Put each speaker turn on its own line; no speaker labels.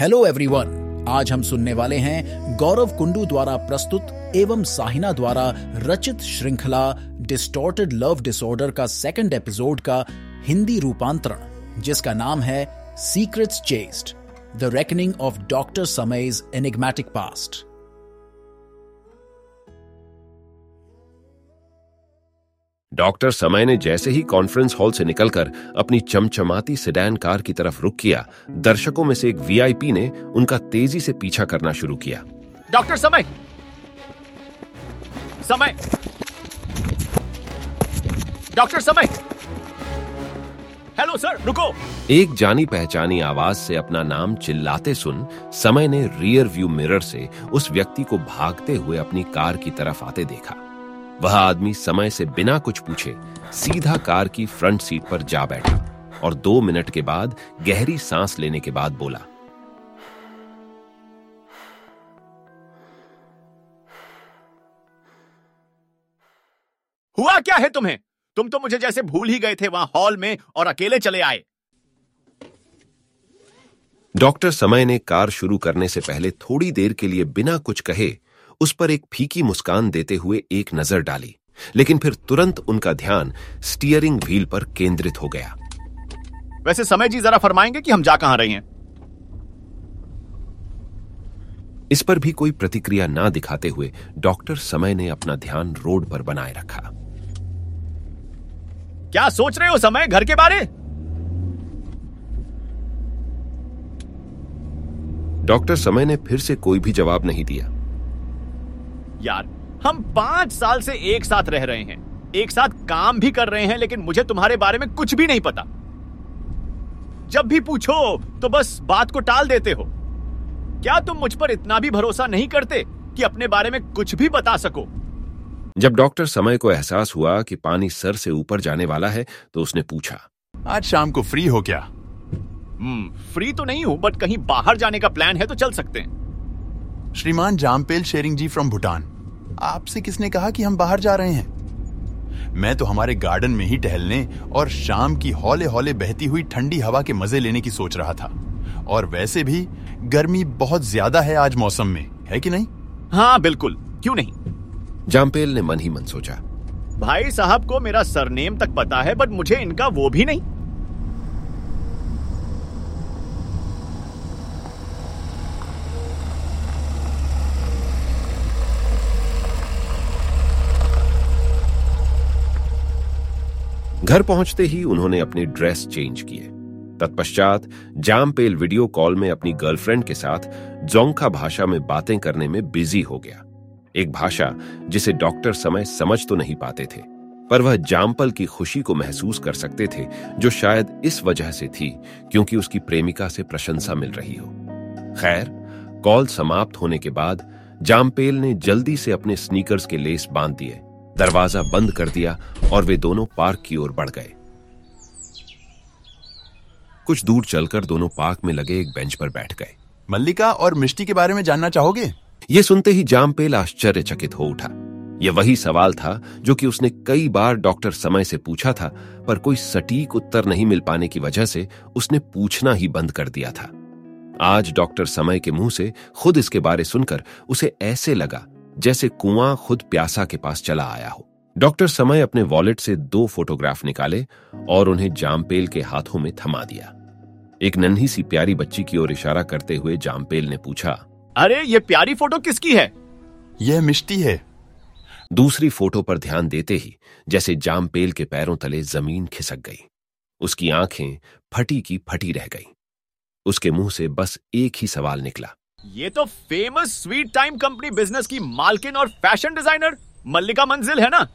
Hello everyone आज हम सुनने वाले हैं गौरव कुंडू द्वारा प्रस्तुत एवं साहिना द्वारा रचित श्रृंखला डिस्टोर्टेड लव डिसऑर्डर का सेकंड एपिसोड का हिंदी रूपांतरण, जिसका नाम है secrets chest the reckoning of doctor समयज enigmatic past
doctor Samay ने जैसे ही कॉन्फ्रेंस हॉल से निकलकर अपनी चमचमाती सिडैन कार की तरफ़ रुक किया दर्शकों में से एक वीआईपी ने उनका तेज़ी से पीछा करना शुरू किया।
डॉक्टर समय। समय। डॉक्टर समय। हेलो सर रुको।
एक जानी पहचानी आवाज़ से अपना नाम चिल्लाते सुन समय ने रियर व्यू मिरर से उस व्यक्ति को भागते हुए अपनी कार की तरफ़ आते देखा। वह आदमी समय से बिना कुछ पूछे सीधा कार की फ्रंट सीट पर जा बैठा और दो मिनट के बाद गहरी सांस लेने के बाद बोला
हुआ क्या है तुम्हें? तुम तो मुझे जैसे भूल ही गए थे वहाँ हॉल में और अकेले चले आए।
डॉक्टर समय ने कार शुरू करने से पहले थोड़ी देर के लिए बिना कुछ कहे उस पर एक फीकी मुस्कान देते हुए एक नज़र डाली लेकिन फिर तुरंत उनका ध्यान स्टीयरिंग व्हील पर केंद्रित हो गया।
वैसे समय जी जरा फरमाएँगे कि हम जा कहाँ रहे हैं?
इस पर भी कोई प्रतिक्रिया ना दिखाते हुए डॉक्टर समय ने अपना ध्यान रोड पर बनाए रखा।
क्या सोच रहे हो समय घर के बारे?
डॉक्टर समय ने फिर से कोई भी जवाब नहीं दिया।
यार हम पाँच साल से एक साथ रह रहे हैं। एक साथ काम भी कर रहे हैं लेकिन मुझे तुम्हारे बारे में कुछ भी नहीं पता। जब भी पूछो तो बस बात को टाल देते हो। क्या तुम मुझ पर इतना भी भरोसा नहीं करते कि अपने बारे में कुछ भी बता सको?
जब डॉक्टर समय को एहसास हुआ कि पानी सर से ऊपर जाने वाला है तो उसने पूछा।
आज शाम को फ्री हो क्या?
हम्म फ्री तो नहीं हूँ बट कहीं बाहर जाने का प्लान है तो चल सकते हैं।
श्रीमान जामपेल शेरिंग जी फ्रॉम भूटान। आपसे किसने कहा कि हम बाहर जा रहे हैं? मैं तो हमारे गार्डन में ही टहलने और शाम की हौले हौले बहती हुई ठंडी हवा के मज़े लेने की सोच रहा था। और वैसे भी गर्मी बहुत ज़्यादा है आज मौसम में है कि नहीं?
हाँ बिल्कुल। क्यों नहीं?
जामपेल ने मन ही मन सोचा।
भाई साहब को मेरा सरनेम तक पता है बट मुझे इनका वो भी नहीं।
घर पहुँचते ही उन्होंने अपने ड्रेस चेंज किए। तत्पश्चात जामपेल वीडियो कॉल में अपनी गर्लफ्रेंड के साथ जोंखा भाषा में बातें करने में बिज़ी हो गया। एक भाषा जिसे डॉक्टर समय समझ तो नहीं पाते थे, पर वह जामपल की खुशी को महसूस कर सकते थे, जो शायद इस वजह से थी क्योंकि उसकी प्रेमिका से प्रशंसा मिल रही हो। खैर, कॉल समाप्त होने के बाद जामपेल ने जल्दी से अपने स्नीकर्स के लेस बाँध दिए। दरवाज़ा बंद कर दिया और वे दोनों पार्क की ओर बढ़ गए। कुछ दूर चलकर दोनों पार्क में लगे एक बेंच पर बैठ गए।
मल्लिका और मिष्टी के बारे में जानना चाहोगे?
ये सुनते ही जामपेल आश्चर्यचकित हो उठा। यह वही सवाल था जो कि उसने कई बार डॉक्टर समय से पूछा था पर कोई सटीक उत्तर नहीं मिल पाने की वजह से उसने पूछना ही बंद कर दिया था। आज डॉक्टर समय के मुँह से खुद इसके बारे सुनकर उसे ऐसे लगा जैसे कुआँ खुद प्यासा के पास चला आया हो। डॉक्टर समय अपने वॉलेट से दो फोटोग्राफ निकाले और उन्हें जामपेल के हाथों में थमा दिया। एक नन्ही सी प्यारी बच्ची की ओर इशारा करते हुए जामपेल ने पूछा
अरे ये प्यारी फ़ोटो किसकी है?
यह मिष्टी है।
दूसरी फ़ोटो पर ध्यान देते ही जैसे जामपेल के पैरों तले ज़मीन खिसक गई। उसकी आँखें फटी की फटी रह गई। उसके मुँह से बस एक ही सवाल निकला
ये तो famous sweet time company business की मालकिन और फ़ैशन डिज़ाइनर मल्लिका मंजिल है ना?